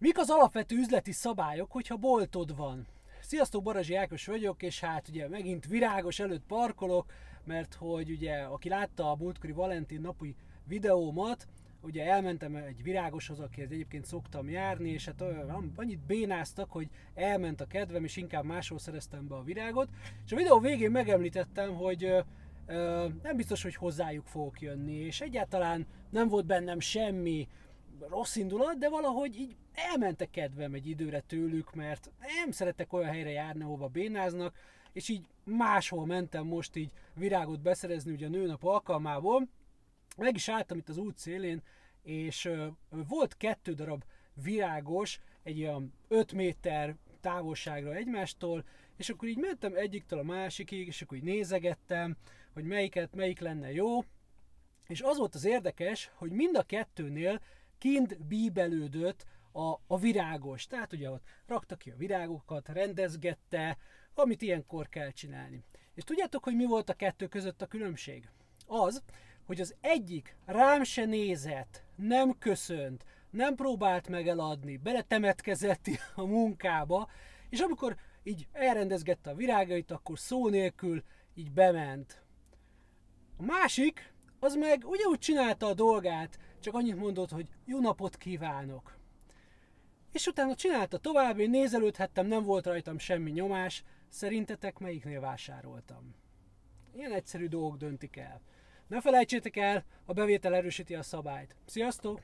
Mik az alapvető üzleti szabályok, hogyha boltod van? Sziasztok, Barazsi Ákos vagyok, és hát ugye megint virágos előtt parkolok, mert hogy ugye, aki látta a múltkori Valentin napi videómat, ugye elmentem egy virágoshoz, akihez egyébként szoktam járni, és hát annyit bénáztak, hogy elment a kedvem, és inkább máshol szereztem be a virágot. És a videó végén megemlítettem, hogy nem biztos, hogy hozzájuk fogok jönni, és egyáltalán nem volt bennem semmi rossz indulat, de valahogy így elment a kedvem egy időre tőlük, mert nem szeretek olyan helyre járni, ahova bénáznak, és így máshol mentem most így virágot beszerezni ugye a nőnap alkalmából. Meg is álltam itt az út szélén, és volt kettő darab virágos, egy olyan 5 méter távolságra egymástól, és akkor így mentem egyiktől a másikig, és akkor így nézegettem, hogy melyiket, melyik lenne jó, és az volt az érdekes, hogy mind a kettőnél kint bíbelődött a, a virágos. Tehát ugye ott rakta ki a virágokat, rendezgette, amit ilyenkor kell csinálni. És tudjátok, hogy mi volt a kettő között a különbség? Az, hogy az egyik rám se nézett, nem köszönt, nem próbált meg eladni, beletemetkezett a munkába, és amikor így elrendezgette a virágait, akkor szó nélkül így bement. A másik, az meg ugyanúgy csinálta a dolgát, csak annyit mondott, hogy jó napot kívánok. És utána csinálta tovább, én nézelődhettem, nem volt rajtam semmi nyomás, szerintetek melyiknél vásároltam? Ilyen egyszerű dolgok döntik el. Ne felejtsétek el, a bevétel erősíti a szabályt. Sziasztok!